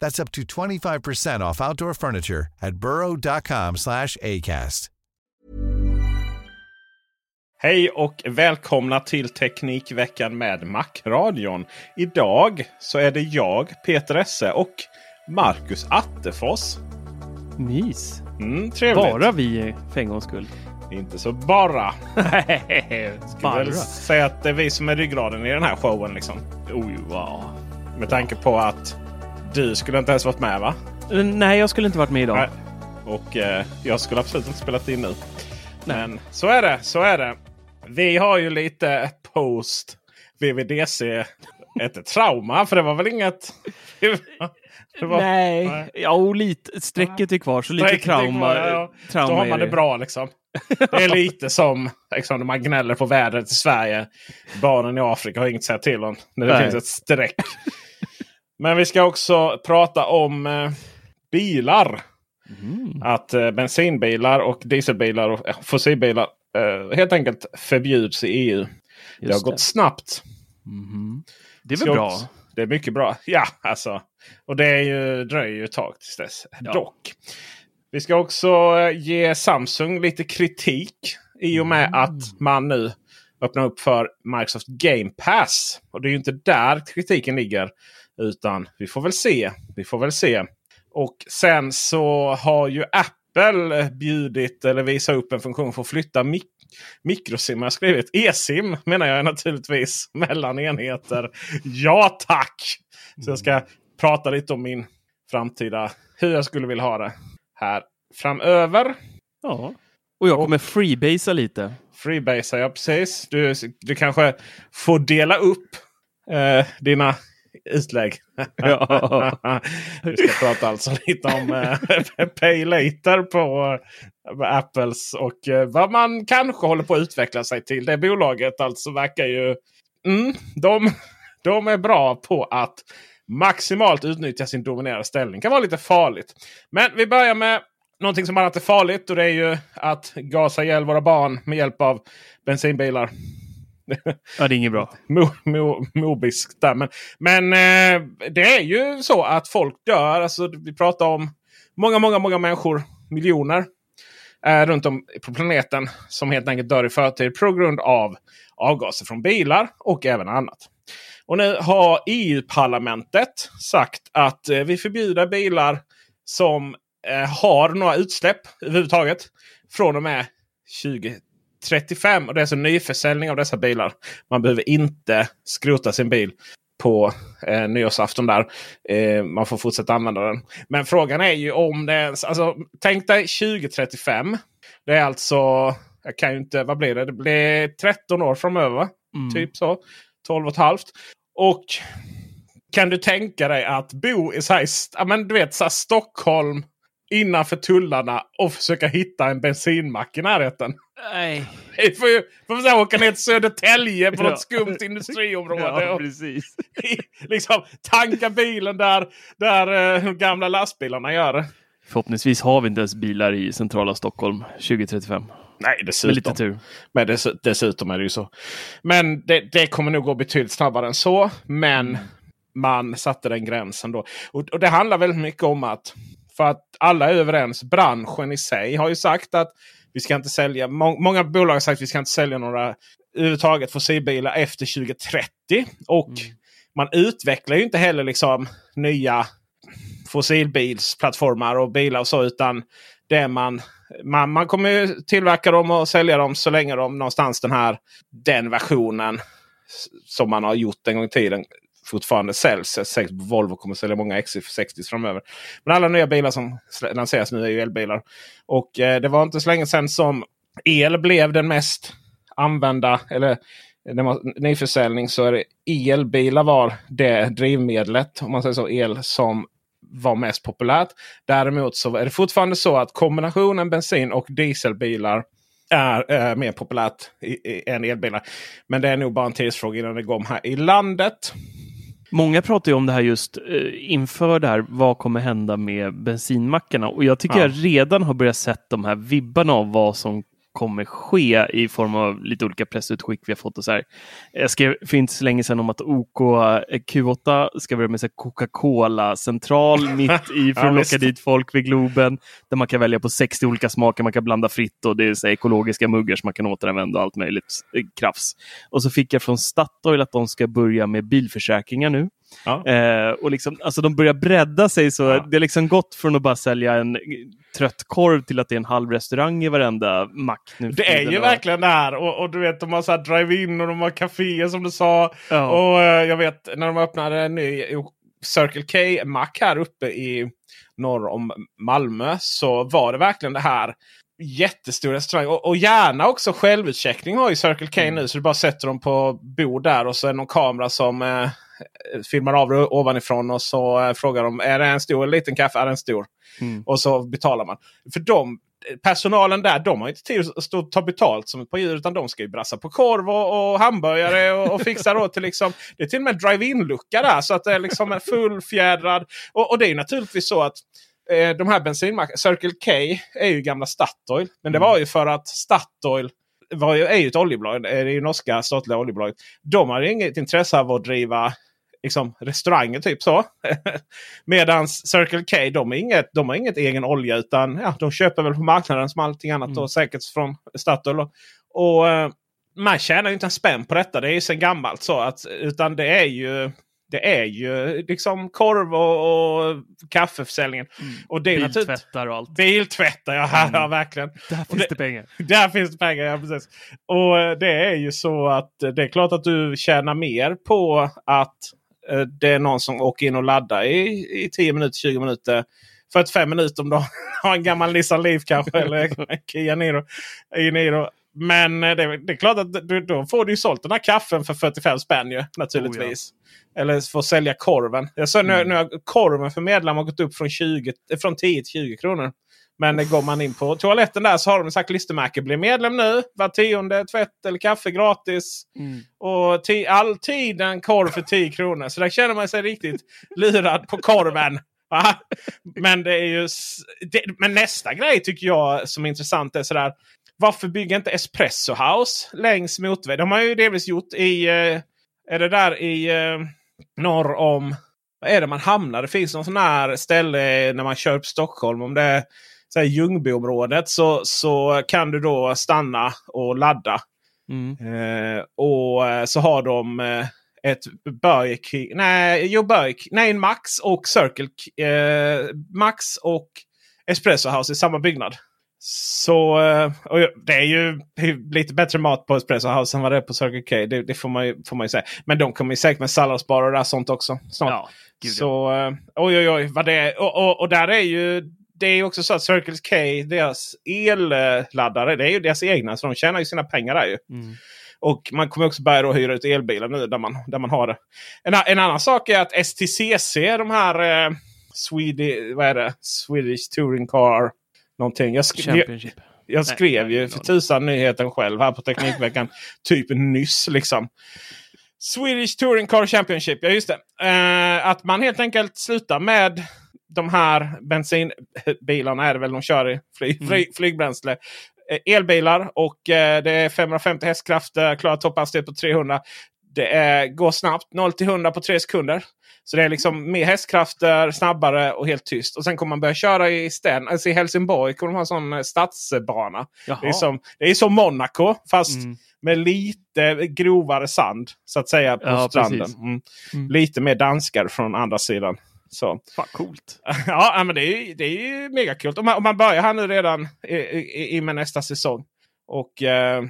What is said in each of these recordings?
That's up to 25% off outdoor furniture at burrow.com slash ACAST. Hej och välkomna till Teknikveckan med Macradion. Idag så är det jag, Peter Esse och Marcus Attefors. Mys. Mm, trevligt. Bara vi för en gångs skull. Inte så bara. Ska Bara. väl säga att det är vi som är ryggraden i den här showen. Liksom. Oh, wow. Med tanke på att du skulle inte ens varit med va? Nej, jag skulle inte varit med idag. Nej. Och eh, jag skulle absolut inte spelat in nu. Men så är det. Så är det. Vi har ju lite post VVDC. Ett trauma. För det var väl inget... Det var, Nej, nej. ja, lite, strecket är kvar så lite Strecket är trauma. kvar, ja. trauma Då har man det det. bra liksom. Det är lite som liksom, när man gnäller på vädret i Sverige. Barnen i Afrika har inget att säga till om. När det Nej. finns ett streck. Men vi ska också prata om eh, bilar. Mm. Att eh, bensinbilar och dieselbilar och eh, fossilbilar eh, helt enkelt förbjuds i EU. det har Just gått snabbt. Mhm. Det är väl Ska bra? Det är mycket bra. Ja, alltså. Och det är ju, dröjer ju ett tag tills dess. Ja. Dock. Vi ska också eh, ge Samsung lite kritik. I och med Mm. att man nu öppnar upp för Microsoft Game Pass. Och det är ju inte där kritiken ligger. Utan vi får väl se. Vi får väl se. Och sen så har ju Apple bjudit eller visat upp en funktion för att flytta mik mikrosim. Jag skrivit e-sim menar jag naturligtvis. Mellan enheter. Ja tack! Så jag ska prata lite om min framtida hur jag skulle vilja ha det här framöver. Ja. Och jag kommer freebasea lite. Freebasar jag precis. Du, du kanske får dela upp eh, dina utlägg. Ja. Vi ska prata alltså lite om eh, Pay Later på eh, Apples och eh, vad man kanske håller på att utveckla sig till. Det bolaget alltså verkar ju... Mm, de, de är bra på att maximalt utnyttja sin dominerande ställning. kan vara lite farligt. Men vi börjar med någonting som annat är farligt. Och det är ju att gasa ihjäl våra barn med hjälp av bensinbilar. Ja, det är inget bra. Mo, mo, där. Men, men eh, det är ju så att folk dör. Alltså, vi pratar om många, många, många människor. Miljoner. Eh, runt om på planeten. Som helt enkelt dör i förtid på grund av avgaser från bilar och även annat. Och nu har EU-parlamentet sagt att eh, vi förbjuder bilar som eh, har några utsläpp överhuvudtaget. Från och med 20... 2035. Och det är alltså nyförsäljning av dessa bilar. Man behöver inte skrota sin bil på eh, nyårsafton där. Eh, man får fortsätta använda den. Men frågan är ju om det ens... Alltså, tänk dig 2035. Det är alltså... Jag kan ju inte... Vad blir det? Det blir 13 år framöver. Mm. Typ så. 12 och ett halvt. Och kan du tänka dig att bo i så här, men du vet, så Stockholm innanför tullarna och försöka hitta en bensinmack i närheten? Nej. Vi får ju får säga, åka ner till Södertälje på Ja. något skumt industriområde. Ja, och precis. liksom tanka bilen där, där de gamla lastbilarna gör det. Förhoppningsvis har vi inte ens bilar i centrala Stockholm 2035. Nej, dessutom. Med lite tur. Men dess, dessutom är det ju så. Men det, det kommer nog gå betydligt snabbare än så. Men Mm. man satte den gränsen då. Och, och det handlar väldigt mycket om att för att alla är överens. Branschen i sig har ju sagt att vi ska inte sälja. Må, många bolag har sagt att vi ska inte sälja några överhuvudtaget fossilbilar efter 2030. Och Mm. man utvecklar ju inte heller liksom nya fossilbilsplattformar och bilar och så. Utan det man, man, man kommer ju tillverka dem och sälja dem så länge de någonstans den här den versionen som man har gjort en gång i tiden fortfarande säljs. Volvo kommer sälja många XC60 framöver. Men alla nya bilar som lanseras nu är ju elbilar. Och eh, det var inte så länge sedan som el blev den mest använda eller eh, när man, nyförsäljning så är det elbilar var det drivmedlet om man säger så el som var mest populärt. Däremot så är det fortfarande så att kombinationen bensin och dieselbilar är eh, mer populärt i, i, än elbilar. Men det är nog bara en tidsfråga innan det går om här i landet. Många pratar ju om det här just eh, inför det här. Vad kommer hända med bensinmackarna? Och jag tycker Ja. jag redan har börjat sett de här vibbarna av vad som kommer ske i form av lite olika pressutskick vi har fått. Och så här. Jag skrev för inte så länge sedan om att OK Q8 ska börja med så här Coca-Cola-central mitt i för att locka dit folk vid Globen. Där man kan välja på 60 olika smaker, man kan blanda fritt och det är så här, ekologiska muggar som man kan återanvända och allt möjligt eh, krafs. Och så fick jag från Statoil att de ska börja med bilförsäkringar nu. Ja. Eh, och liksom, alltså de börjar bredda sig så Ja. det har liksom gått från att bara sälja en trött korv till att det är en halv restaurang i varenda mack. Nu Det är ju Och- verkligen det här. Och, och du vet de har så drive-in och de har kaféer som du sa. Ja. Och eh, jag vet när de öppnade en ny Circle K-mack här uppe i norr om Malmö. Så var det verkligen det här jättestor restaurang. Och, och gärna också självutcheckning har ju Circle K Mm. nu. Så du bara sätter dem på bord där och så är det någon kamera som eh, filmar av det ovanifrån. Och så eh, frågar de är det en stor eller liten kaffe? Är det en stor? Mm. Och så betalar man. För de, personalen där de har inte tid att ta betalt som par djur. Utan de ska ju brassa på korv och, och hamburgare och, och fixa då till liksom. Det är till och med drive-in-lucka där. Så att det är liksom en fullfjädrad. Och, och det är ju naturligtvis så att eh, de här bensinmackarna, Circle K är ju gamla Statoil. Men det var ju för att Statoil var ju, är ju ett oljebolag. Det är ju norska statliga oljebolaget. De har inget intresse av att driva liksom, restauranger typ så. Medan Circle K de, är inget, de har inget egen olja utan ja, de köper väl på marknaden som allting annat. Mm. Och säkert från Statoil. då. Och eh, man tjänar ju inte en spänn på detta. Det är ju sedan gammalt så. Att, utan det är ju det är ju liksom korv och, och kaffeförsäljningen. Och det är Biltvättar och allt. biltvättar. Ja, här, Mm. ja, verkligen. Där Och finns det- det pengar. Där finns det pengar, ja precis. Och eh, det är ju så att det är klart att du tjänar mer på att det är någon som åker in och laddar i, i 10 minuter, 20 minuter. För att fem minuter om du har en gammal Nissan Leaf kanske eller en Kia Niro. Niro. Men eh, det, det är klart att du, då får du ju sålt den här kaffen för 45 spänn ju naturligtvis. Eller få sälja korven. Jag sa nu, nu har korven för medlemmar gått upp från, 20, eh, från 10 till 20 kronor. Men går man in på toaletten där så har de sagt klistermärke. Bli medlem nu. Var tionde tvätt eller kaffe gratis. Mm. Och ti- alltid en korv för 10 kronor. Så där känner man sig riktigt lurad på korven. Va? Men, det är ju, det, men nästa grej tycker jag som är intressant är sådär. Varför bygger inte Espresso House längs motorväg? De har ju delvis gjort i... eh, Är det där i eh, norr om... Vad är det man hamnar? Det finns någon sån här ställe när man kör på Stockholm. Om det så Ljungbyområdet så, så kan du då stanna och ladda. Mm. Eh, och eh, så har de eh, ett Burger King. Nej, jo, Burger. Nej, en Max och Circle eh, Max och Espresso House i samma byggnad. Så eh, det är ju lite bättre mat på Espresso House än vad det är på Circle K. Det, det får, man ju, får man ju säga. Men de kommer ju säkert med salladsbarer och där sånt också. Snart. Ja, gud, ja. Så eh, oj oj oj vad det är. Och, och, och där är ju det är ju också så att Circle K, deras elladdare, det är ju deras egna. Så de tjänar ju sina pengar där ju. Mm. Och man kommer också börja då hyra ut elbilar nu där man, där man har det. En, en annan sak är att STCC, de här eh, Swedi, vad är det? Swedish Touring Car. Någonting. Jag, sk jag, Championship. jag skrev nej, ju för tusan nyheten själv här på Teknikveckan. typ nyss liksom. Swedish Touring Car Championship, ja just det. Eh, att man helt enkelt slutar med de här bensinbilarna är det väl de kör i. Fly, Mm. fly, Flygbränsle. Eh, elbilar och eh, det är 550 hästkrafter. Klarar topphastighet på 300. Det är, går snabbt. 0 till 100 på 3 sekunder. Så det är liksom mer hästkrafter, snabbare och helt tyst. Och sen kommer man börja köra i Sten, alltså i Helsingborg. kommer de ha en sån eh, stadsbana. Jaha. Det är, som, det är som Monaco fast Mm. med lite grovare sand så att säga på Ja, stranden. Mm. Mm. Lite mer danskar från andra sidan. Så. Fan coolt. Ja, men det är, ju- det är ju mega kul. Om man, om man börjar här nu redan i, i, i med nästa säsong. Och eh,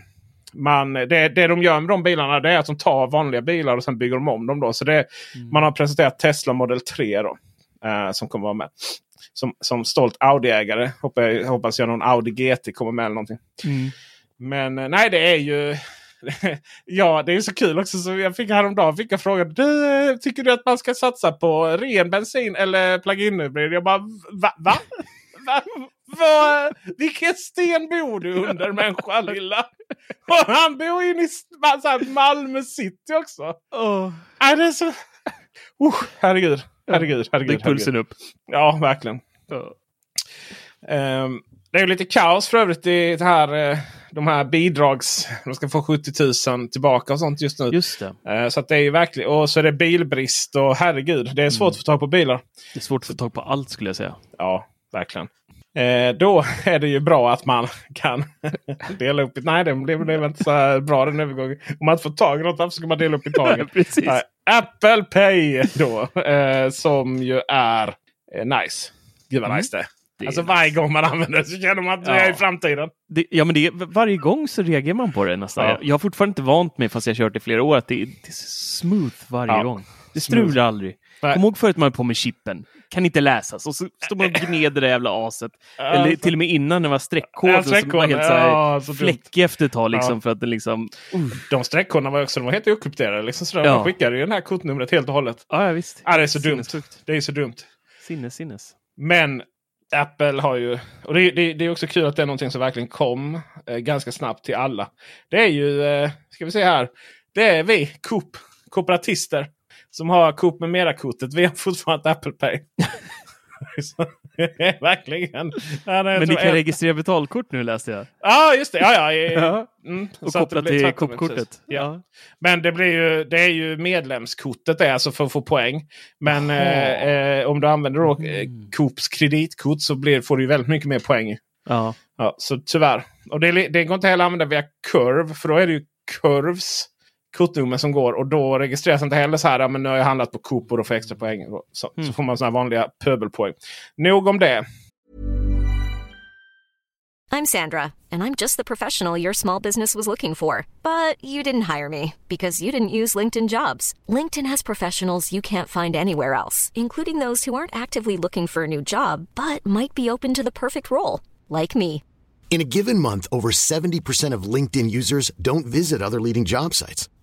man, det, det de gör med de bilarna det är att de tar vanliga bilar och sen bygger de om dem. Då. Så det, Man har presenterat Tesla Model 3 då, eh, som kommer vara med. Som, som stolt Audi-ägare hoppas jag, hoppas jag någon Audi GT kommer med eller någonting. Mm. Men eh, nej, det är ju... ja, det är så kul också. Så jag fick häromdagen fick jag frågan. Du, eh, tycker du att man ska satsa på ren bensin eller plug-in hybrid? Jag bara va? va? va? va? Vilken sten bor du under människa lilla? Och han bor in i här, Malmö city också. Oh. Nej, det är så... Uh, herregud, herregud, herregud. Gick pulsen upp. Ja, verkligen. Ja. Ehm, det är ju lite kaos för övrigt i det här, eh, de här bidrags... De ska få 70 000 tillbaka och sånt just nu. Just det. Eh, så att det är verkligen... Och så är det bilbrist och herregud, det är svårt att få tag på bilar. Det är svårt att få tag på allt skulle jag säga. Ja, verkligen. Eh, då är det ju bra att man kan dela upp i... Nej, det blev, det blev inte så bra den övergången. Om man inte får tag i något så ska man dela upp i taget. Precis. Nej, Apple Pay då. Eh, som ju är eh, nice. Gud vad Mm. nice det är. Det Alltså varje gång man använder det så känner man att Ja. är i framtiden. Det, ja, men det, varje gång så reagerar man på det nästan. Ja. Jag, jag har fortfarande inte vant mig, fast jag kört i flera år, att det, det är smooth varje Ja. gång. Det Smooth. strular aldrig. Nej. Kom ihåg förut man är på med chippen. Kan inte läsas. Och så står man och gneder det jävla aset. Eller alltså. till och med innan när det var streckkoder Ja, som var helt så här Ja, så fläckig efter ett tag. Liksom, Ja. För att den liksom... Uh. De streckkoderna var också de var helt okrypterade. Liksom, så Ja. De skickade ju det här kodnumret helt och hållet. Ja, ja, visst. Ja, det är så dumt. Det är så dumt. Sinnes, sinnes. Men Apple har ju... Och det, det, det är också kul att det är någonting som verkligen kom eh, ganska snabbt till alla. Det är ju, eh, ska vi se här. Det är vi, Coop, kooperatister. Som har Coop med mera-kortet. Vi har fortfarande Apple Pay. Så, Verkligen. Ja, jag Men ni kan en- registrera betalkort nu läste jag. Ja, just det. Ja, ja, Ja. Mm, Och blir till Coop-kortet. precis. Ja. Men det, blir ju, det är ju medlemskortet det är alltså för att få poäng. Men eh, eh, om du använder då, eh, Mm. Coops kreditkort så blir, får du ju väldigt mycket mer poäng. Ja. Ja, så tyvärr. Och det, det går inte heller att använda via Curve. För då är det ju Curves kortnummer som går. Och då registreras inte heller så här. Men nu har jag handlat på Coop och då får jag extra poäng. Så, så Mm. får man såna här vanliga pöbelpoäng. Nog om det. I'm Sandra, and I'm just the professional your small business was looking for. But you didn't hire me because you didn't use LinkedIn jobs. LinkedIn has professionals you can't find anywhere else, including those who aren't actively looking for a new job but might be open to the perfect role, like me. In a given month, over 70% of LinkedIn users don't visit other leading job sites.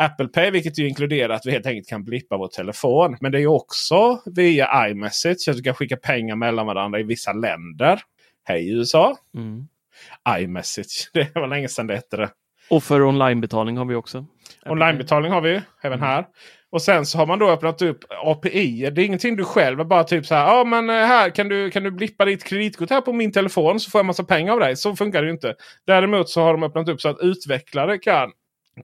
Apple Pay vilket ju inkluderar att vi helt enkelt kan blippa vår telefon. Men det är också via iMessage. Så att du kan skicka pengar mellan varandra i vissa länder. Hej USA! Mm. iMessage. Det var länge sedan det hette det. Och för onlinebetalning har vi också. Onlinebetalning har vi ju även Mm. här. Och sen så har man då öppnat upp API. Det är ingenting du själv bara typ så här. Ja men här kan du, kan du blippa ditt kreditkort här på min telefon så får jag massa pengar av dig. Så funkar det ju inte. Däremot så har de öppnat upp så att utvecklare kan,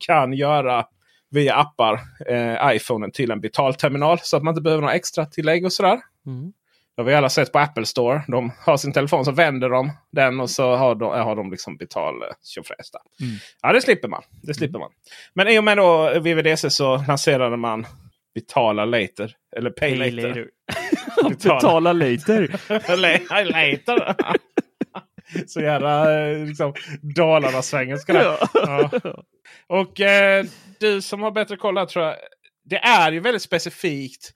kan göra via appar eh, iPhonen till en betalterminal. Så att man inte behöver några extra tillägg och sådär. Mm. Det har vi alla sett på Apple Store. De har sin telefon så vänder de den och så har de, har de liksom betal tjofräs Mm. Ja det slipper man. Det slipper man. Men i och med då VVDC så lanserade man betala later. Eller pay, Pay later. later. Betala. Betala later. La- later. Så jävla eh, liksom, Dalarna-svengelska där. Ja. Ja. Och eh, du som har bättre koll här tror jag. Det är ju väldigt specifikt.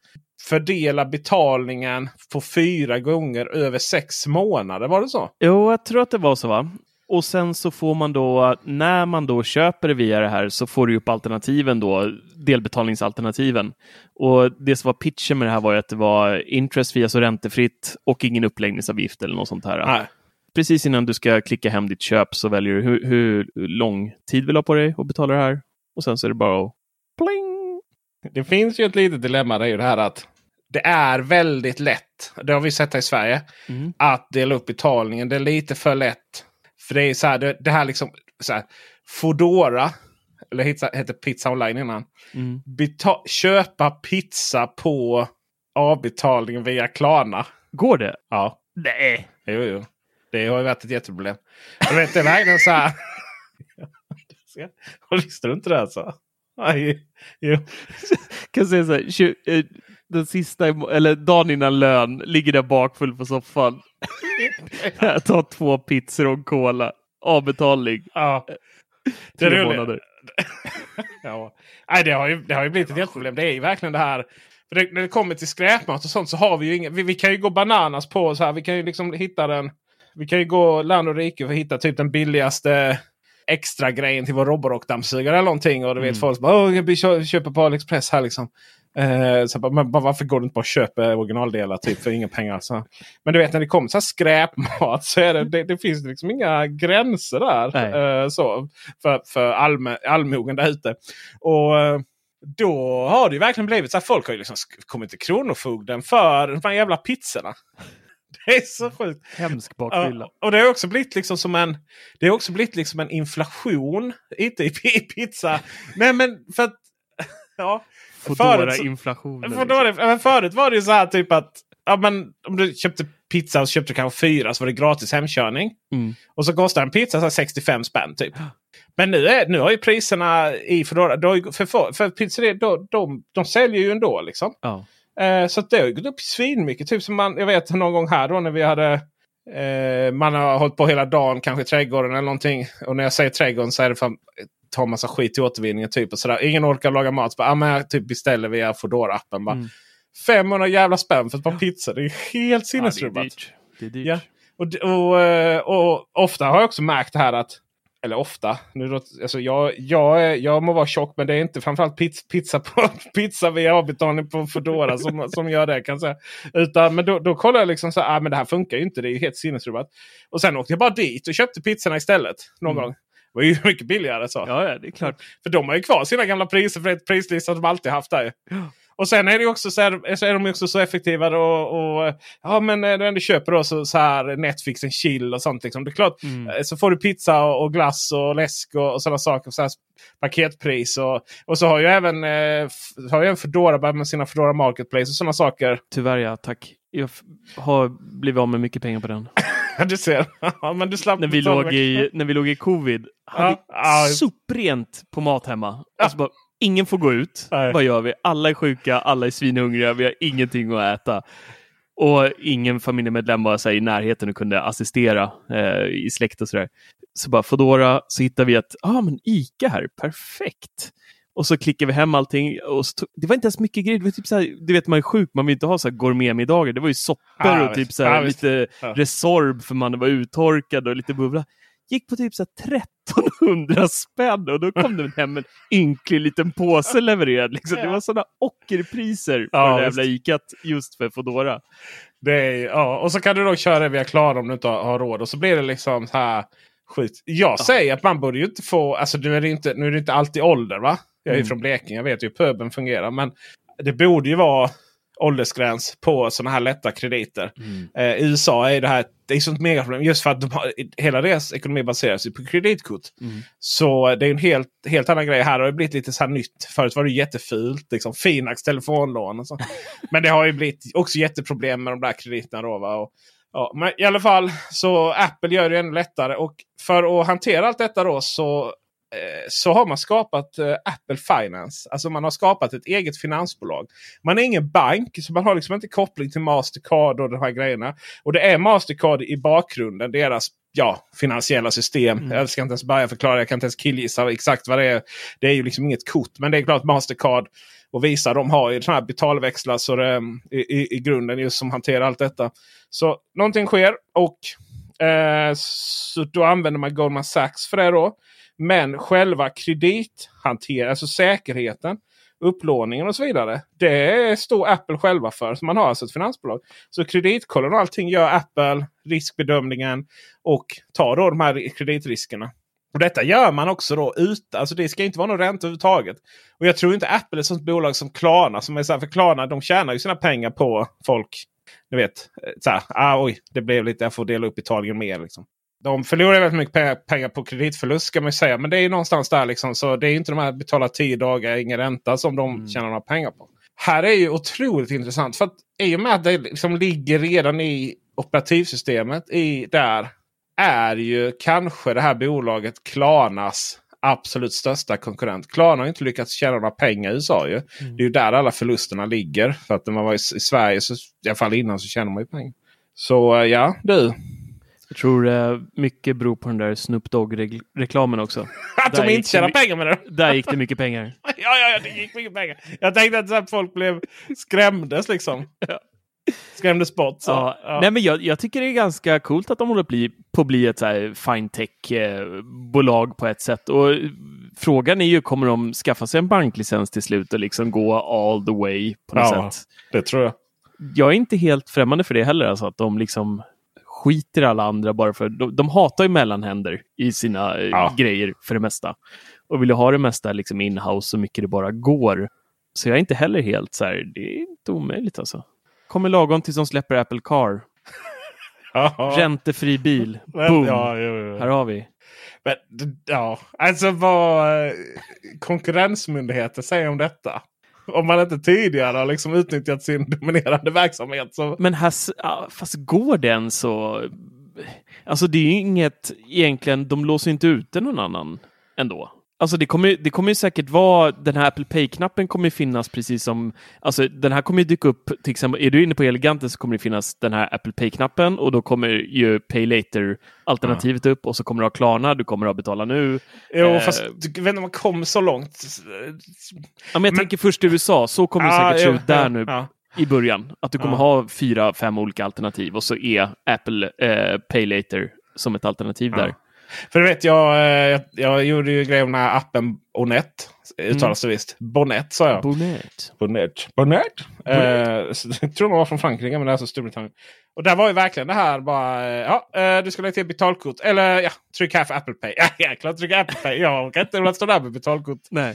Fördela betalningen på fyra gånger över sex månader. Var det så? Jo, jag tror att det var så va? Och sen så får man då, när man då köper via det här så får du upp alternativen då, delbetalningsalternativen. Och det som var pitchen med det här var ju att det var interest via så räntefritt och ingen uppläggningsavgift eller något sånt här. Nej. Precis innan du ska klicka hem ditt köp så väljer du hur, hur lång tid vill ha på dig att betala det här. Och sen så är det bara att pling! Det finns ju ett litet dilemma. Det är ju det här att det är väldigt lätt. Det har vi sett här i Sverige. Mm. Att dela upp betalningen. Det är lite för lätt. För det är så här. Det, det här liksom. Så här, Foodora. Eller hette, hette Pizza Online innan. Mm. Beta köpa pizza på avbetalningen via Klarna. Går det? Ja. Nej. Jo, jo. Det har ju varit ett jätteproblem. Jag vet, det är verkligen så här. Visste du inte det alltså? Nej. Jo. kan säga så här, tju- eh, den sista, eller dagen innan lön, ligger där bakfull på soffan. Jag tar två pizzor och cola. Avbetalning. Ja. Det är Tre roligt. månader. Ja. Nej, det, har ju, det har ju blivit ett jätteproblem. Det är ju verkligen det här. För det, när det kommer till skräpmat och sånt så har vi ju inga. Vi, vi kan ju gå bananas på så här. Vi kan ju liksom hitta den. Vi kan ju gå land och rike för att hitta typ den billigaste extra grejen till vår Roborock-dammsugare eller någonting. Och du vet Mm. folk som bara vi kö- köper på AliExpress här liksom. Eh, så bara, men varför går du inte bara och köper originaldelar typ för inga pengar? Så. Men du vet när det kommer så här skräpmat så är det, det, det finns liksom inga gränser där. Eh, så, för för allmä, allmogen där ute. Och eh, då har det ju verkligen blivit så att folk har ju liksom kommit till Kronofogden för de här jävla pizzorna. Det är så sjukt. Hemsk bakfylla. Och det har också blivit liksom som en, det har också blivit liksom en inflation. Inte i i pizza. Nej men för att... Ja, Foodora förut så- inflationen. för då, liksom. förut var det ju så här typ att ja, men, om du köpte pizza och så köpte du kanske fyra så var det gratis hemkörning. Mm. Och så kostar en pizza så här 65 spänn typ. Men nu, är, nu har ju priserna i Foodora, för, för, för pizzerior, de, de, de säljer ju ändå liksom. Ja. Eh, så det har gått upp svinmycket. Typ som man, jag vet någon gång här då när vi hade eh, man har hållit på hela dagen, kanske i trädgården eller någonting. Och när jag säger trädgården så är det för att ta massa skit till återvinningen. Typ, och sådär. Ingen orkar laga mat. Så bara, ah, men jag typ beställer via Foodora-appen. Bara, Mm. 500 jävla spänn för ett par pizzor. Det är helt Ja, det är sinnesrubbat. dyrt. Det är dyrt. Ja. Och, d- och, eh, och ofta har jag också märkt det här att eller ofta. Nu, alltså jag, jag, jag må vara tjock men det är inte framförallt pizza, pizza, på, pizza via avbetalning på Foodora som, som gör det. kan säga. Utan, men då, då kollar jag liksom så här, ah, men det här funkar ju inte. Det är ju helt sinnesrubbat. Och sen åkte jag bara dit och köpte pizzorna istället. Någon Mm. gång. Det var ju mycket billigare så. Ja, ja, det är klart. För de har ju kvar sina gamla priser för ett prislista de alltid haft där. Och sen är det också så, här, så är de också så effektiva. då, Och, ja men när du köper då så, så här Netflix en chill och sånt. Liksom. Det är klart, Mm. eh, så får du pizza och, och glass och läsk och, och sådana saker. Så här paketpris. Och, och så har ju även, eh, har ju även Foodora med sina Foodora Marketplace och sådana saker. Tyvärr ja, tack. Jag har blivit av med mycket pengar på den. du ser. Men du slapp när, vi låg i, när vi låg i covid. Hade ja. soprent på Mathemma. Alltså bara, ingen får gå ut. Nej. Vad gör vi? Alla är sjuka, alla är svinhungriga, vi har ingenting att äta. Och ingen familjemedlem var så här, i närheten och kunde assistera eh, i släkt och sådär. Så bara Foodora, så hittar vi att ah, men Ica här, perfekt. Och så klickar vi hem allting. Och tog, det var inte ens mycket grejer. Det var typ så här, du vet man är sjuk, man vill inte ha så här gourmetmiddagar. Det var ju soppor Ja, och typ så här, visst. lite Ja. Resorb för man var uttorkad och lite bubbla. Gick på typ så här 1300 spänn och då kom det hem en ynklig liten påse levererad. Liksom. Det var sådana ockerpriser på Ja, det jävla. Icat just för Foodora. Det är, ja. Och så kan du då köra via Klara om du inte har, råd. Och så blir det liksom så här skit. Jag säger att man borde ju inte få, alltså nu är det inte, nu är det inte alltid ålder va? Jag är Mm. från Blekinge, jag vet ju hur puben fungerar. Men det borde ju vara åldersgräns på sådana här lätta krediter. Eh, I USA är det här det är sånt megaproblem just för att de har, hela deras ekonomi baseras på kreditkort. Så det är en helt, helt annan grej. Här har det blivit lite så här nytt. Förut var det jättefult. Liksom, Finax telefonlån och så. Men det har ju blivit också jätteproblem med de där krediterna. Då? Och, ja, men i alla fall så Apple gör det ännu lättare. Och för att hantera allt detta då så eh, så har man skapat eh, Apple Finance. Alltså man har skapat ett eget finansbolag. Man är ingen bank så man har liksom inte koppling till Mastercard och de här grejerna. Och det är Mastercard i bakgrunden. Deras ja, finansiella system. Jag ska inte ens börja förklara. Jag kan inte ens killgissa exakt vad det är. Det är ju liksom inget kort. Men det är klart Mastercard och Visa de har ju sådana här betalväxlar så det, i, i, i grunden just som hanterar allt detta. Så någonting sker och eh, så då använder man Goldman Sachs för det då. Men själva kredithanteringen, alltså säkerheten, upplåningen och så vidare. Det står Apple själva för. Så man har alltså ett finansbolag. Så kreditkollen och allting gör Apple, riskbedömningen och tar då de här kreditriskerna. Och detta gör man också då ut. Alltså det ska inte vara någon ränta överhuvudtaget. Och jag tror inte Apple är ett sånt bolag som Klarna. Som är så här, för Klarna de tjänar ju sina pengar på folk. Ni vet, så här, ah, oj, det blev lite, jag får dela upp Italien mer. Liksom. De förlorar väldigt mycket pengar, på kreditförlust ska man ju säga. Men det är ju någonstans där liksom. Så det är inte de här betala 10 dagar, ingen ränta som de tjänar några pengar på. Här är ju otroligt intressant. För att i och med att det liksom ligger redan i operativsystemet i där är ju kanske det här bolaget Klarnas absolut största konkurrent. Klarna har inte lyckats tjäna några pengar i USA. Ju. Det är ju där alla förlusterna ligger. För att när man var i, i Sverige, så, i alla fall innan, så tjänar man ju pengar. Så eh, ja, du. Jag tror eh, mycket beror på den där Snoop Dogg-reklamen också. Att Där de inte tjänar pengar med det. Där gick det mycket pengar. ja, ja, ja, det gick mycket pengar. Jag tänkte att så här, folk blev skrämdes liksom. Skrämdes bort. Så. Ja. Ja. Nej, men jag, jag tycker det är ganska coolt att de håller bli, på att bli ett fine tech-bolag på ett sätt. Och eh, frågan är ju, kommer de skaffa sig en banklicens till slut och liksom gå all the way på något Ja. sätt? Det tror jag. Jag är inte helt främmande för det heller, alltså att de liksom skiter i alla andra bara för de, de hatar ju mellanhänder i sina eh, Ja. grejer för det mesta. Och vill ju ha det mesta liksom in-house så mycket det bara går. Så jag är inte heller helt så här, det är inte omöjligt alltså. Kommer lagom tills de släpper Apple Car. Räntefri bil. Boom! Ja, jo, jo. Här har vi. Men, ja, alltså vad eh, konkurrensmyndigheter säger om detta. Om man inte tidigare har liksom utnyttjat sin dominerande verksamhet. Så, Men här, fast går den så... Alltså det är ju inget egentligen, de låser inte ute någon annan ändå. Alltså det kommer, det kommer ju säkert vara, den här Apple Pay-knappen kommer ju finnas precis som, alltså den här kommer ju dyka upp, till exempel, är du inne på Eleganten så kommer det finnas den här Apple Pay-knappen och då kommer ju Pay Later-alternativet upp och så kommer du ha Klarna, du kommer ha Betala Nu. jo, Eh, fast du vet inte om man kom så långt. Ja, men jag tänker först i USA, så kommer det Ah, säkert se ut där ja, nu ja. i början. Att du kommer ha fyra, fem olika alternativ och så är Apple eh, Pay Later som ett alternativ där. För du vet, jag, eh, jag, jag gjorde ju grejer här appen Onet. Uttalas det visst. Bonnet sa jag. Bonnet. Bonnet. Bonnet. Eh, så jag tror de var från Frankrike men det är alltså Storbritannien. Och där var ju verkligen det här bara. eh, Ja, eh, du ska lägga till betalkort. Eller ja, tryck här för Apple Pay. Ja, jäklar, tryck Apple Pay. Jag orkar inte stå där med betalkort. Nej.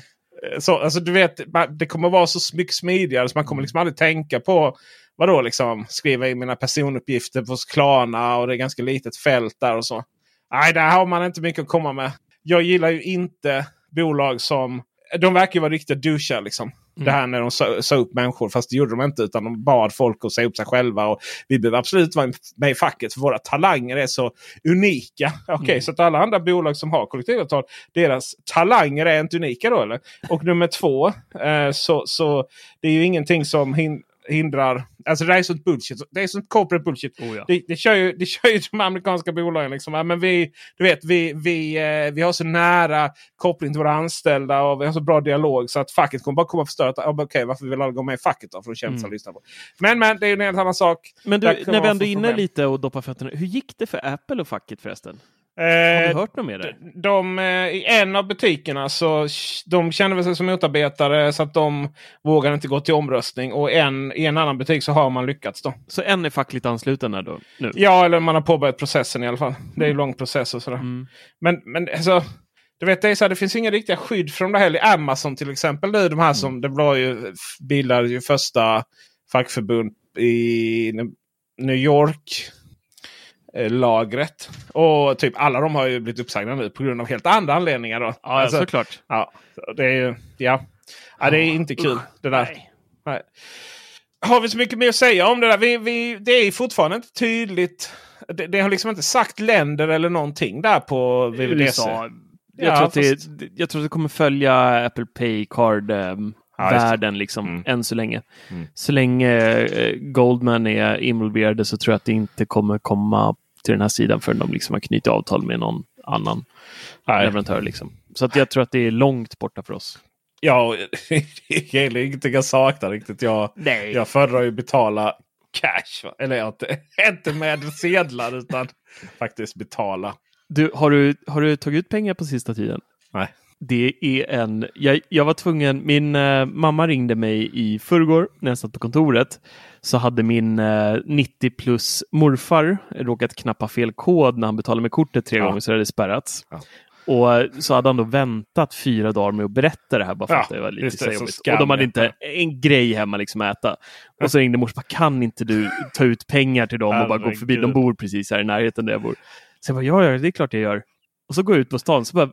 Eh, Så, alltså, du vet, man- det kommer vara så mycket smidigare så man kommer liksom aldrig tänka på vadå liksom skriva in mina personuppgifter på Klarna och det är ganska litet fält där och så. Nej, där har man inte mycket att komma med. Jag gillar ju inte bolag som... De verkar ju vara riktiga douchar liksom. Det här när de sa, sa upp människor. Fast det gjorde de inte. Utan de bad folk att säga upp sig själva. Och vi behöver absolut vara med i facket. För våra talanger är så unika. Okej, så att alla andra bolag som har kollektivavtal. Deras talanger är inte unika då eller? Och nummer två. Eh, så, så det är ju ingenting som hin hindrar... Alltså det är sånt bullshit. Det är sånt corporate bullshit. Oh, ja. Det, det, kör ju, det kör ju de amerikanska bolagen. Liksom. Ja, men vi, du vet, vi, vi, eh, vi har så nära koppling till våra anställda och vi har så bra dialog så att facket kommer bara komma och förstöra. Ja, Okej, varför vill alla gå med i facket då? För att kämpa Mm. lyssna på. Men men, det är ju en helt annan sak. Men du, när vi ändå är inne lite och doppar fötterna. Hur gick det för Apple och facket förresten? Har Eh, du hört något mer där? de, eh, I en av butikerna så de känner väl sig som motarbetare så att de vågar inte gå till omröstning. Och en, i en annan butik så har man lyckats då. Så en är fackligt ansluten då? Nu? Ja, eller man har påbörjat processen i alla fall. Det är en lång process och sådär. Mm. Men, men alltså, Du vet, det, är så här, det finns inga riktiga skydd för de där heller. Amazon till exempel. Nu, de här som Mm. det var ju, bildade ju första fackförbund i New York. Eh, Lagret. Och typ alla de har ju blivit uppsagda nu på grund av helt andra anledningar. Då. Ja, Alltså, såklart. ja, det är ju... Ja. ja, det är inte kul det där. Nej. Nej. Har vi så mycket mer att säga om det där? Vi, vi, det är fortfarande inte tydligt. Det, det har liksom inte sagt länder eller någonting där på VVDC. USA. Jag, Ja, tror att det, fast- jag tror att det kommer följa Apple Pay Card-världen Ja, det. världen liksom, Mm. än så länge. Mm. Så länge eh, Goldman är involverade så tror jag att det inte kommer komma till den här sidan förrän de liksom har knutit avtal med någon annan Nej. leverantör. Liksom. Så att jag tror att det är långt borta för oss. Ja, det är ingenting jag saknar riktigt. Jag, Nej. jag föredrar ju betala cash. va? Eller inte, inte med sedlar utan faktiskt betala. Du, har, du, har du tagit ut pengar på sista tiden? Nej. Det är en... Jag, jag var tvungen... Min eh, mamma ringde mig i förrgår när jag satt på kontoret. Så hade min eh, 90 plus morfar råkat knappa fel kod när han betalade med kortet tre Ja. gånger så hade det spärrats. Ja. Och eh, så hade han då väntat fyra dagar med att berätta det här bara för Ja, att det var lite det, jobbigt. Och de hade inte en grej hemma liksom att äta. Och så ringde morfar, kan inte du ta ut pengar till dem och bara gå förbi? De bor precis här i närheten där jag bor. Så jag bara, ja, ja, det är klart jag gör. Och så går jag ut på stan så bara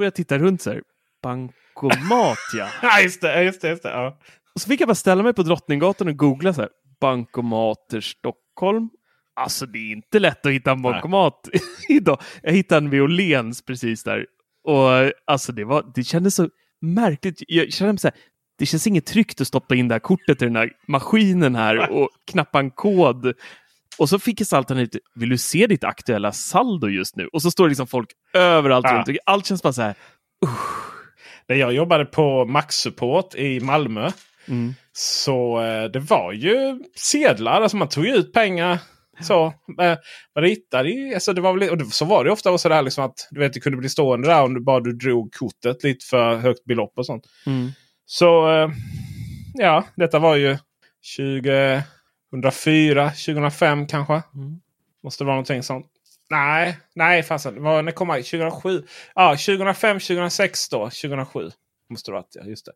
börjar jag titta runt så här. Bankomat ja. Ja, just det. Just det, just det ja. Och så fick jag bara ställa mig på Drottninggatan och googla så här. Bankomater Stockholm. Alltså det är inte lätt att hitta en bankomat idag. Jag hittade en vid Åhléns precis där. Och alltså det, var, det kändes så märkligt. Jag kände mig så här, det känns inget tryggt att stoppa in det här kortet i den här maskinen här och knappa en kod. Och så fick alternativet, vill du se ditt aktuella saldo just nu? Och så står det liksom folk överallt Ja. runt. omkring. Allt känns bara så här, När jag jobbade på Max Support i Malmö. mm. Så eh, det var ju sedlar. Alltså man tog ut pengar. Så, eh, man ritade i, alltså det var väl, och det, så var det ofta så där liksom att du vet, det kunde bli stående där om du bara du drog kortet lite för högt belopp och sånt. Mm. Så eh, ja, detta var ju 2004, 2005 kanske. Mm. Måste det vara någonting sånt. Nej, nej fasen. Var- När kom jag? 2007? Ja, 2005, 2006 då. 2007. Måste det vara, ja, just det.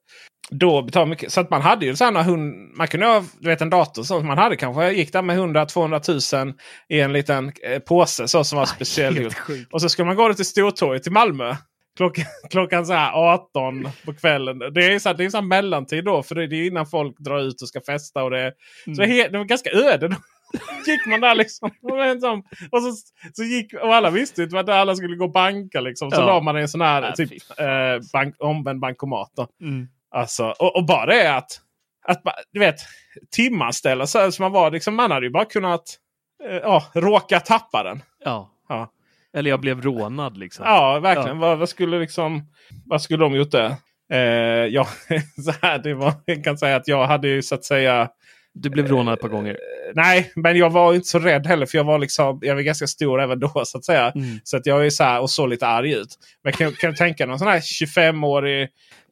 Då betalade mycket. Så att man hade ju sådana hund, Man kunde ha du vet, en dator som man hade kanske gick där med 100-200 000 i en liten eh, påse så som var speciell. Och så skulle man gå till Stortorget i Malmö. Klockan, klockan så här 18 på kvällen. Det är så här, det är så mellantid då. För det är innan folk drar ut och ska festa. Och det, så det, är he- det var ganska öde. Då gick man där liksom. Och, så, så gick, och alla visste ju att alla skulle gå och banka. Liksom. Så Ja. la man en sån här Ja, typ, eh, bank, omvänd bankomat. Då. Mm. Alltså, och, och bara det att, att du vet, timanställa så som man var. Liksom, man hade ju bara kunnat eh, ja, råka tappa den. Ja. Ja. Eller jag blev rånad liksom. Ja, verkligen. Vad, vad skulle liksom, vad skulle de gjort där? Eh, ja, så här, det var, jag kan säga att jag hade ju så att säga du blev rånad ett par gånger. Eh, Nej, men jag var inte så rädd heller. För jag var liksom, jag var ganska stor även då så att säga. Mm. Så att jag är så här och såg lite arg ut. Men kan, kan du tänka någon sån här 25-årig,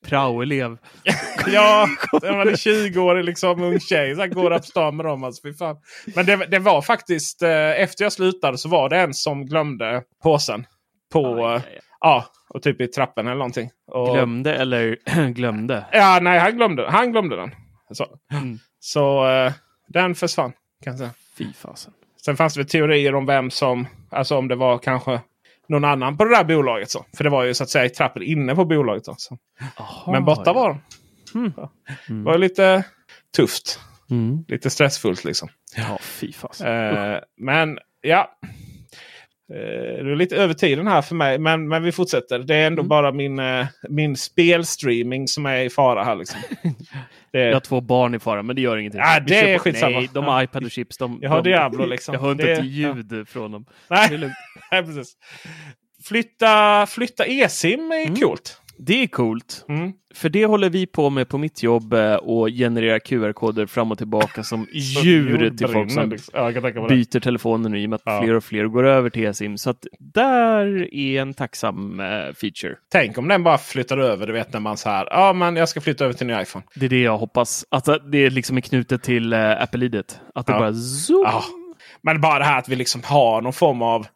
Praoelev. ja, jag var 20-årig liksom ung tjej. Så här, går upp stan med dem. Alltså, fan. Men det, det var faktiskt, eh, efter jag slutade så var det en som glömde påsen. På, Aj, aj, aj. ja, och typ i trappen eller någonting. Och, Glömde eller glömde? Ja, nej, han glömde, han glömde den. Så, Mm. Så eh, den försvann. Kan jag säga. Fy fasen. Sen fanns det väl teorier om vem som, alltså om det var kanske någon annan på det där bolaget. Så. För det var ju så att säga i trappen inne på bolaget. Så. Aha, Men borta ja. var de. Mm. Det var lite tufft. Mm. Lite stressfullt liksom. Ja, fy fasen. Eh, men ja. Eh, det är lite över tiden här för mig. Men, men vi fortsätter. Det är ändå Mm. bara min, eh, min spelstreaming som är i fara här. Liksom. Det, Jag har två barn i fara, men det gör ingenting. Ja, Vi det är på- skitsamma. Nej, de har iPad och chips. De, Jag har de, Diablo, liksom. Jag hör inte Det- ett ljud från dem. Nej. Nej, precis. Flytta, flytta e-sim är Mm. coolt. Det är coolt. Mm. För det håller vi på med på mitt jobb eh, och genererar QR-koder fram och tillbaka som djur till folk som Liksom. Byter telefonen nu i och med att Ja. fler och fler går över till eSIM. Så att där är en tacksam eh, feature. Tänk om den bara flyttar över. Du vet när man så här. Ja, men jag ska flytta över till en ny iPhone. Det är det jag hoppas. Att det liksom är knutet till uh, Apple-idet. Att det Ja. bara zoom. Ja. Men bara det här att vi liksom har någon form av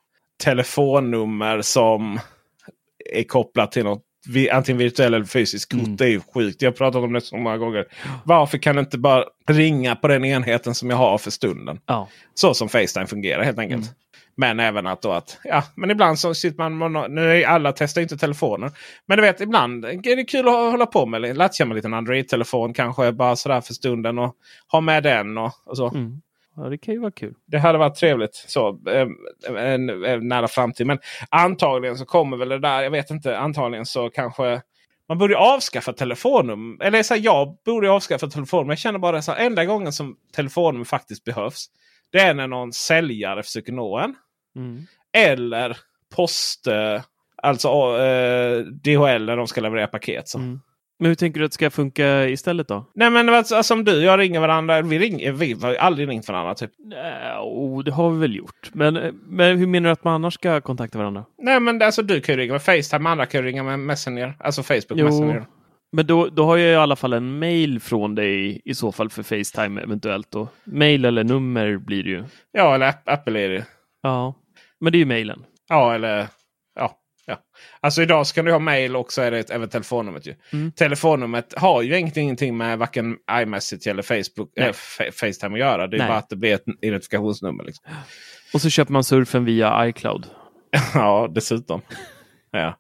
telefonnummer som är kopplat till något antingen virtuell eller fysisk kort. Mm. Det är ju sjukt. Jag har pratat om det så många gånger. Varför kan det inte bara ringa på den enheten som jag har för stunden? Ja. Så som Facetime fungerar helt enkelt. Mm. Men även att då att, ja, men ibland så sitter man, nu är alla testar inte telefoner. Men du vet, ibland är det kul att hålla på med. Latcha med en liten Android-telefon kanske bara sådär för stunden och ha med den och, och så. Mm. Ja, det kan ju vara kul. Det hade varit trevligt så eh, en, en nära framtid. Men antagligen så kommer väl det där. Jag vet inte. Antagligen så kanske man borde avskaffa telefonnummer. Eller så här, jag borde avskaffa telefonnummer. Jag känner bara så här, enda gången som telefonnummer faktiskt behövs. Det är när någon säljare försöker nå en. Mm. Eller post... Eh, alltså eh, DHL när de ska leverera paket. Så. Mm. Men hur tänker du att det ska funka istället då? Nej men alltså, som du, jag ringer varandra. Vi, ringer, vi har aldrig ringt varandra. Typ. Nej, oh, det har vi väl gjort. Men, eh, men hur menar du att man annars ska kontakta varandra? Nej men alltså, du kan ju ringa med Facetime. Andra kan ju ringa med Messenger. Alltså Facebook Jo. Messenger. Men då, då har jag i alla fall en mail från dig i så fall för Facetime eventuellt. Då. Mail eller nummer blir det ju. Ja, eller App- Apple är det. Ja, men det är ju mailen. Ja, eller ja. Alltså idag så kan du ha mail och så är det ett, även telefonnumret. Ju. Mm. Telefonnumret har ju egentligen ingenting med varken iMessage eller Facebook, äh, Fa- Facetime att göra. Det är Nej. bara att det blir ett identifikationsnummer. Liksom. Och så köper man surfen via iCloud. ja, dessutom. Ja.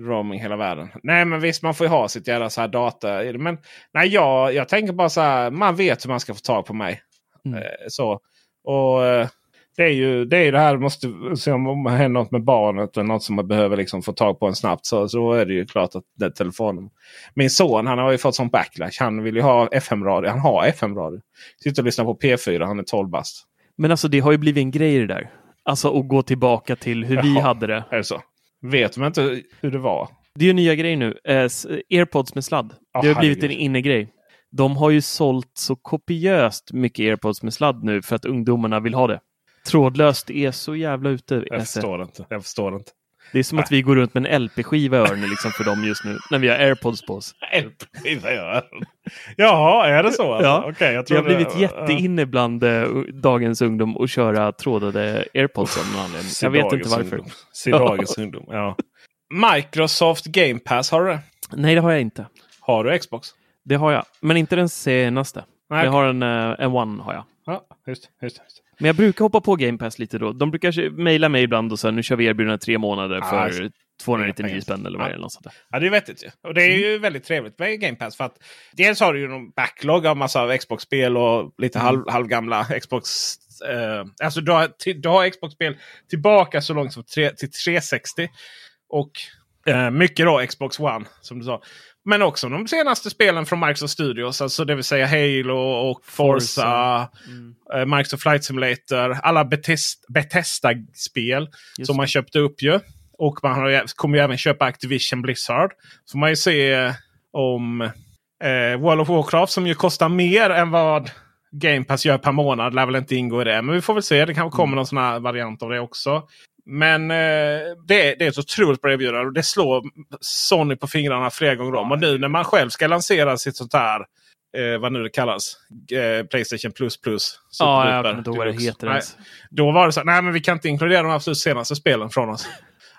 Roaming hela världen. Nej men visst man får ju ha sitt jävla så här data. Men nej, jag, jag tänker bara så här. Man vet hur man ska få tag på mig. Mm. Eh, så. Och eh, det är ju det, är det här. Måste se om det händer något med barnet. Eller något som man behöver liksom få tag på en snabbt. Så, så är det ju klart att det är telefonen. Min son han har ju fått sån backlash. Han vill ju ha FM-radio. Han har FM-radio. Sitter och lyssnar på P4. Han är 12 bast. Men alltså det har ju blivit en grej det där. Alltså att gå tillbaka till hur vi Jaha. hade det. Är det så? Vet man inte hur det var? Det är ju nya grejer nu. Eh, Airpods med sladd. Ja, det har blivit en innegrej. De har ju sålt så kopiöst mycket Airpods med sladd nu för att ungdomarna vill ha det. Trådlöst är så jävla ute. Jag Esse. förstår inte. Jag förstår inte. Det är som att vi går runt med en LP-skiva i öronen liksom för dem just nu, när vi har airpods på oss. LP-skiva gör Jaha, är det så? Alltså? Ja. Okej, jag Vi har blivit jätteinne bland eh, dagens ungdom och köra trådade airpods av någon anledning. Jag vet inte varför. Se dagens ungdom. Ja. Microsoft Game Pass, har du det? Nej, det har jag inte. Har du Xbox? Det har jag, men inte den senaste. Nej, Jag har en, eh, en One. har jag. Ja, just, just, just. Men jag brukar hoppa på Game Pass lite då. De brukar mejla mig ibland och säga nu kör vi erbjudande tre månader Ah, för just. 299 pengar. spänn eller vad det är. Något sånt där. Ja, det är vettigt ju. Och det är ju väldigt trevligt med Game Pass. För att dels har du ju någon backlog av massa av Xbox-spel och lite halv, halvgamla Xbox. Eh, alltså du har, du har Xbox-spel tillbaka så långt som tre, till 360. Och eh, mycket då Xbox One som du sa. Men också de senaste spelen från Microsoft Studios. Alltså det vill säga Halo och Forza. Mm. eh, Microsoft Flight Simulator. Alla Bethesda- Bethesda-spel som man köpte upp ju. Och man har, kommer ju även köpa Activision Blizzard. Så man ju se om eh, World of Warcraft som ju kostar mer än vad Game Pass gör per månad. Lär väl inte ingå i det. Men vi får väl se. Det kanske kommer någon sån här variant av det också. Men eh, det, är- det är ett otroligt bra erbjudande. Och det slår Sony på fingrarna flera gånger om. Och nu när man själv ska lansera sitt sånt här eh, vad nu det kallas. Eh, Playstation Plus Plus. Ja, jag kommer inte ihåg vad det heter Nej, då var det så här, nej men vi kan inte inkludera de absolut senaste spelen från oss.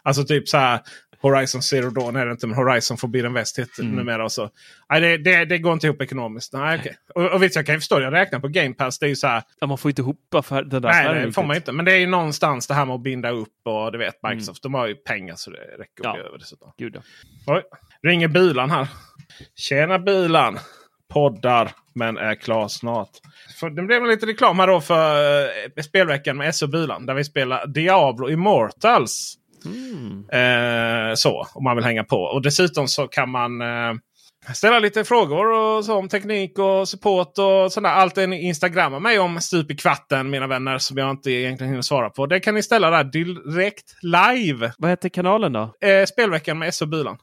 Alltså typ så här Horizon Zero Dawn är det inte, men Horizon Forbidden West heter Mm. numera. Och så. Nej, det, det, det går inte ihop ekonomiskt. Nej, okej. och, och visst, jag kan ju förstå, jag räknar på Game Pass. Det är ju så här, Ja, man får inte ihop affär, den där nej det får man inte. Men det är ju någonstans det här med att binda upp och du vet Microsoft. De har ju pengar så det räcker Mm. Ja. över dessutom. Gud, ja. Oj, ringer bilan här. Tjena bilan! Poddar men är klar snart. För det blev lite reklam här då för eh, spelveckan med SO Bilan. Där vi spelar Diablo Immortals. Mm. Eh, så, om man vill hänga på. Och dessutom så kan man eh, ställa lite frågor och så om teknik och support och sådär. Allt ni instagrammar mig om stup i kvarten mina vänner som jag inte egentligen hinner svara på. Det kan ni ställa där direkt live. Vad heter kanalen då? Eh, spelveckan med SO Bilan.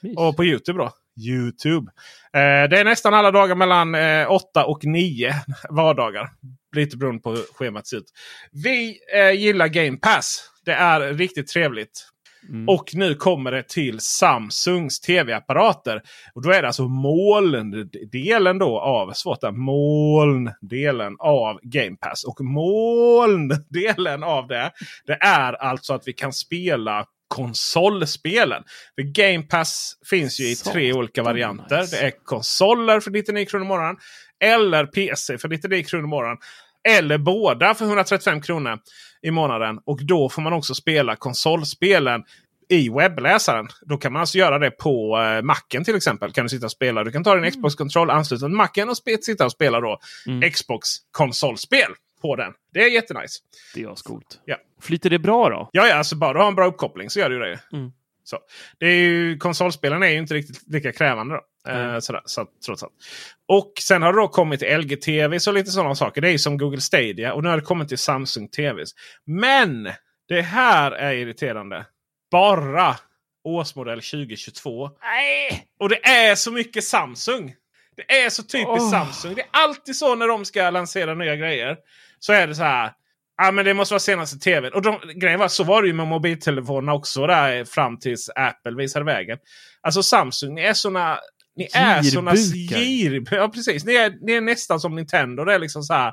Mys. Och på Youtube då. Youtube. Eh, det är nästan alla dagar mellan eh, 8 och 9 vardagar. Lite beroende på hur schemat ser ut. Vi eh, gillar Game Pass. Det är riktigt trevligt. Mm. Och nu kommer det till Samsungs tv-apparater. Och då är det alltså molndelen då av, svårt där, molndelen av Game Pass. Och molndelen av det, det är alltså att vi kan spela konsolspelen. För Game Pass finns ju i Satan, tre olika varianter. nice. Det är konsoler för 99 kronor i månaden. Eller PC för 99 kronor i månaden. Eller båda för 135 kronor i månaden. Och då får man också spela konsolspelen i webbläsaren. Då kan man alltså göra det på eh, Macen till exempel. Kan Du sitta och spela. Du kan ta din Xbox-kontroll, ansluta till Macen och sitta och spela då Mm. Xbox-konsolspel på den. Det är jättenice. Det är ascoolt. Ja. Flyter det bra då? Ja, ja, alltså bara du har en bra uppkoppling så gör du det. Mm. Så. det är ju, konsolspelen är ju inte riktigt lika krävande. Då. Eh, Mm. sådär, så, trots allt. Och sen har det då kommit till LG-TV och lite sådana saker. Det är som Google Stadia och nu har det kommit till Samsung TVs. Men det här är irriterande. Bara årsmodell 2022. Nej! Och det är så mycket Samsung. Det är så typiskt Åh. Samsung. Det är alltid så när de ska lansera nya grejer. Så är det så här. Ja men det måste vara senaste tvn. Och de, grejen var så var det ju med mobiltelefonerna också där fram tills Apple visade vägen. Alltså Samsung, är såna... Ni är såna gir... Ja precis. Ni är, ni är nästan som Nintendo. Det är liksom så här.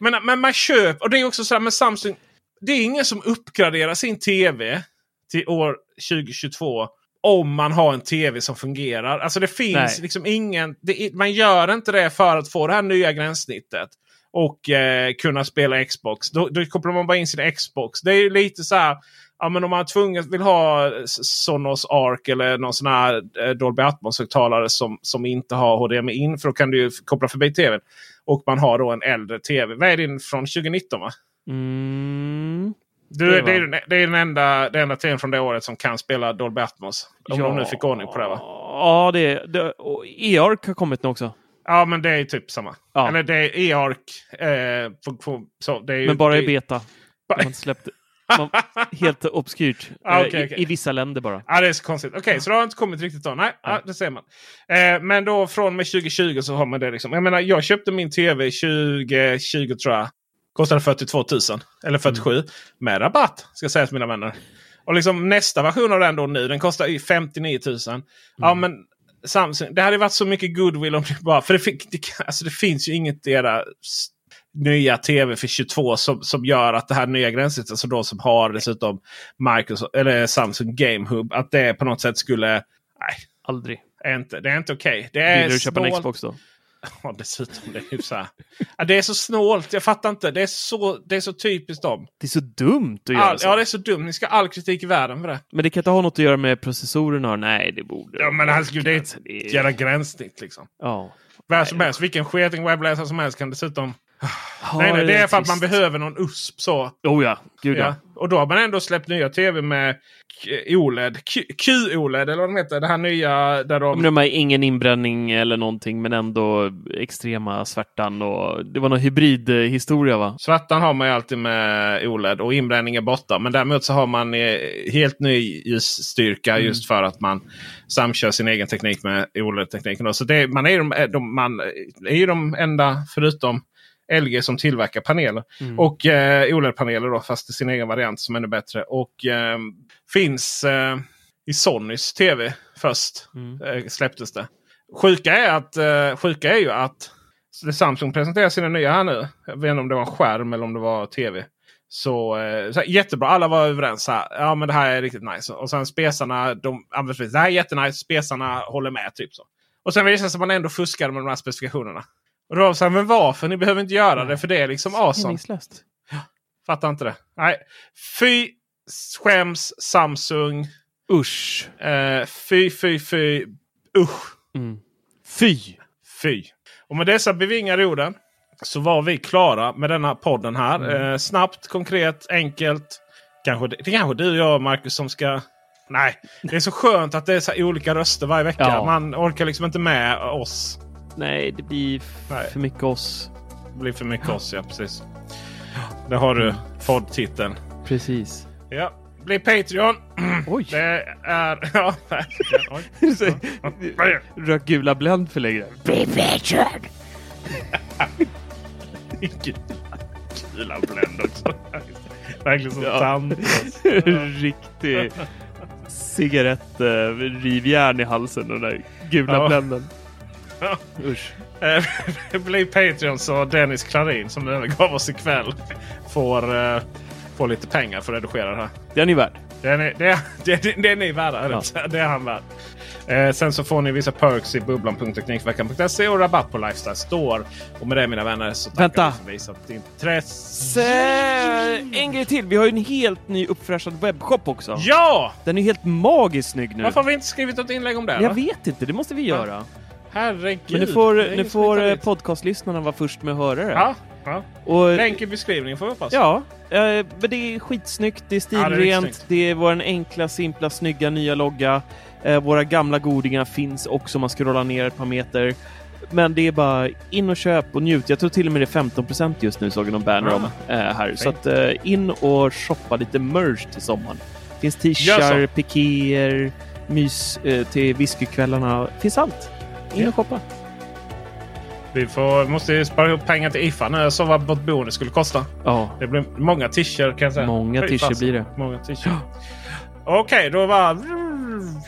Men, men man köper... Och det är också så här med Samsung. Det är ingen som uppgraderar sin tv till år 2022 om man har en tv som fungerar. Alltså det finns Nej. liksom ingen... Det, man gör inte det för att få det här nya gränssnittet. Och eh, kunna spela Xbox. Då, då kopplar man bara in sin Xbox. Det är ju lite så här. Ja, men om man tvunget vill ha Sonos Arc eller någon sån här eh, Dolby Atmos-högtalare som, som inte har HDMI in. För då kan du ju koppla förbi tvn. Och man har då en äldre tv. Vad är din från 2019 va? Mm. Du, Det det, är, det är den enda, den enda tvn från det året som kan spela Dolby Atmos. Om de nu fick ordning på det va? Ja, det är... Det, och EARC har kommit nu också. Ja men det är typ samma. Ja. Eller det är EARC. Eh, på, på, så det är ju, Men bara i beta. Ba- Man släppte, man, helt obskyrt. Ah, Eh, okej, i, okej. I vissa länder bara. Ja, det är så konstigt. Okej, så det har inte kommit riktigt då. Nej, ja, det ser man. Eh, men då från och med 2020 så har man det. Liksom. Jag menar, jag köpte min tv 2020 tror jag. Kostade 42 000. Eller 47. Med rabatt ska sägas mina vänner. Och liksom nästa version av den då nu. Den kostar ju 59 000. Ja men Samsung. Det hade varit så mycket goodwill om det bara. För det, fick, det, alltså, det finns ju inget era nya tv för 22 som, som gör att det här nya gränssnittet, alltså då som har dessutom Microsoft, eller Samsung Game Hub, att det på något sätt skulle... Nej, Aldrig. är inte, det är inte okej. Det är Vill du köpa en snålt. Xbox då? Ja, dessutom. Det är, så här. Ja, det är så snålt. Jag fattar inte. Det är så, det är så typispt dem. Det är så dumt att göra All, så. ja, det är så dumt. Ni ska ha all kritik i världen för det. Men det kan inte ha något att göra med processorerna? Nej, det borde Ja, men herregud, det är Alltså, ett jävla gränssnitt liksom. Ja. Vad som helst. Vilken sketing webbläsare som helst kan dessutom... Ja, nej, nej, det är för att man behöver någon USP så. Oh ja, gud ja. Ja. Och då har man ändå släppt nya tv med OLED. Q- QOLED eller vad de heter. Det här nya där de... Men de har ingen inbränning eller någonting, men ändå extrema svärtan. Och det var någon hybridhistoria va? Svartan har man ju alltid med OLED och inbränning är borta. Men däremot så har man eh, helt ny ljusstyrka Mm. just för att man samkör sin egen teknik med OLED-tekniken. Så det, man, är ju de, de, man är ju de enda förutom LG som tillverkar paneler. Mm. Och eh, OLED-paneler då fast i sin egen variant som är ännu bättre. Och eh, finns eh, i Sonys tv först. Mm. Eh, släpptes det. Sjuka är, att, eh, sjuka är ju att Samsung presenterar sina nya här nu. Jag vet inte om det var en skärm eller om det var tv. Så, eh, så här, jättebra, alla var överens. Här, ja men det här är riktigt nice. Och sen spesarna, de. Det här är jättenice, spesarna håller med. typ så. Och sen visade det sig att man ändå fuskade med de här specifikationerna. Och då var så men varför? Ni behöver inte göra det för det är liksom awesome. Meningslöst. Fattar inte det. Nej. Fy skäms Samsung. Usch. Eh, fy, fy, fy. Usch. Mm. Fy! Fy. Och med dessa bevingade orden så var vi klara med denna podden här. Eh, snabbt, konkret, enkelt. Kanske, det är kanske du och jag Marcus som ska... Nej, det är så skönt att det är så olika röster varje vecka. Ja. Man orkar liksom inte med oss. Nej, det blir Nej. för mycket oss. Det blir för mycket oss, ja precis. Där har du poddtiteln. Precis. Ja, bli Patreon. Oj! Det är... Ja, verkligen. Rök gula Blend för länge. Gula Blend också. Verkligen som Ja. tant. Riktig cigarett, eh, rivjärn i halsen. Den där gula Ja. Blenden. Ja. Usch. Eh, Bli Patreon så Dennis Klarin som övergav oss ikväll får, uh, får lite pengar för att redigera det här. Det är ni värd. Den är, det, det, det, det är ni värda. Ja. Det är han värd. Eh, sen så får ni vissa perks i bubblan.teknikveckan.se och rabatt på Lifestyle Store. Och med det mina vänner så tackar Vänta. vi för visat intresse. En grej till. Vi har ju en helt ny uppfräschad webbshop också. Ja! Den är helt magiskt snygg nu. Varför har vi inte skrivit ett inlägg om det? Jag va? vet inte, det måste vi göra. Herregud. Men nu får, Det nu får eh, podcastlyssnarna vara först med att höra det. Ja, ja. Och, Länk i beskrivningen får vi hoppas. ja, eh, men det är skitsnyggt, det är Ja, det är stilrent, det är vår enkla, simpla, snygga nya logga. Eh, våra gamla godingar finns också om man scrollar ner ett par meter. Men det är bara in och köp och njut. Jag tror till och med det är 15% just nu såg jag någon banner om eh, här. Så fint. att eh, in och shoppa lite merch till sommaren. Finns Gör t-shirtar, så. pikéer, mys eh, till whiskykvällarna. Finns allt. In och shoppa. Vi får, måste spara ihop pengar till IFA nu. Jag såg vad vårt boende skulle kosta. Ja, Det blir många t-shirts kan jag säga. Många t-shirts blir det. Många t-shirts. Okej, då var...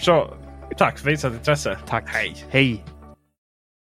Så, tack för visat intresse. tack. Hej! Hej.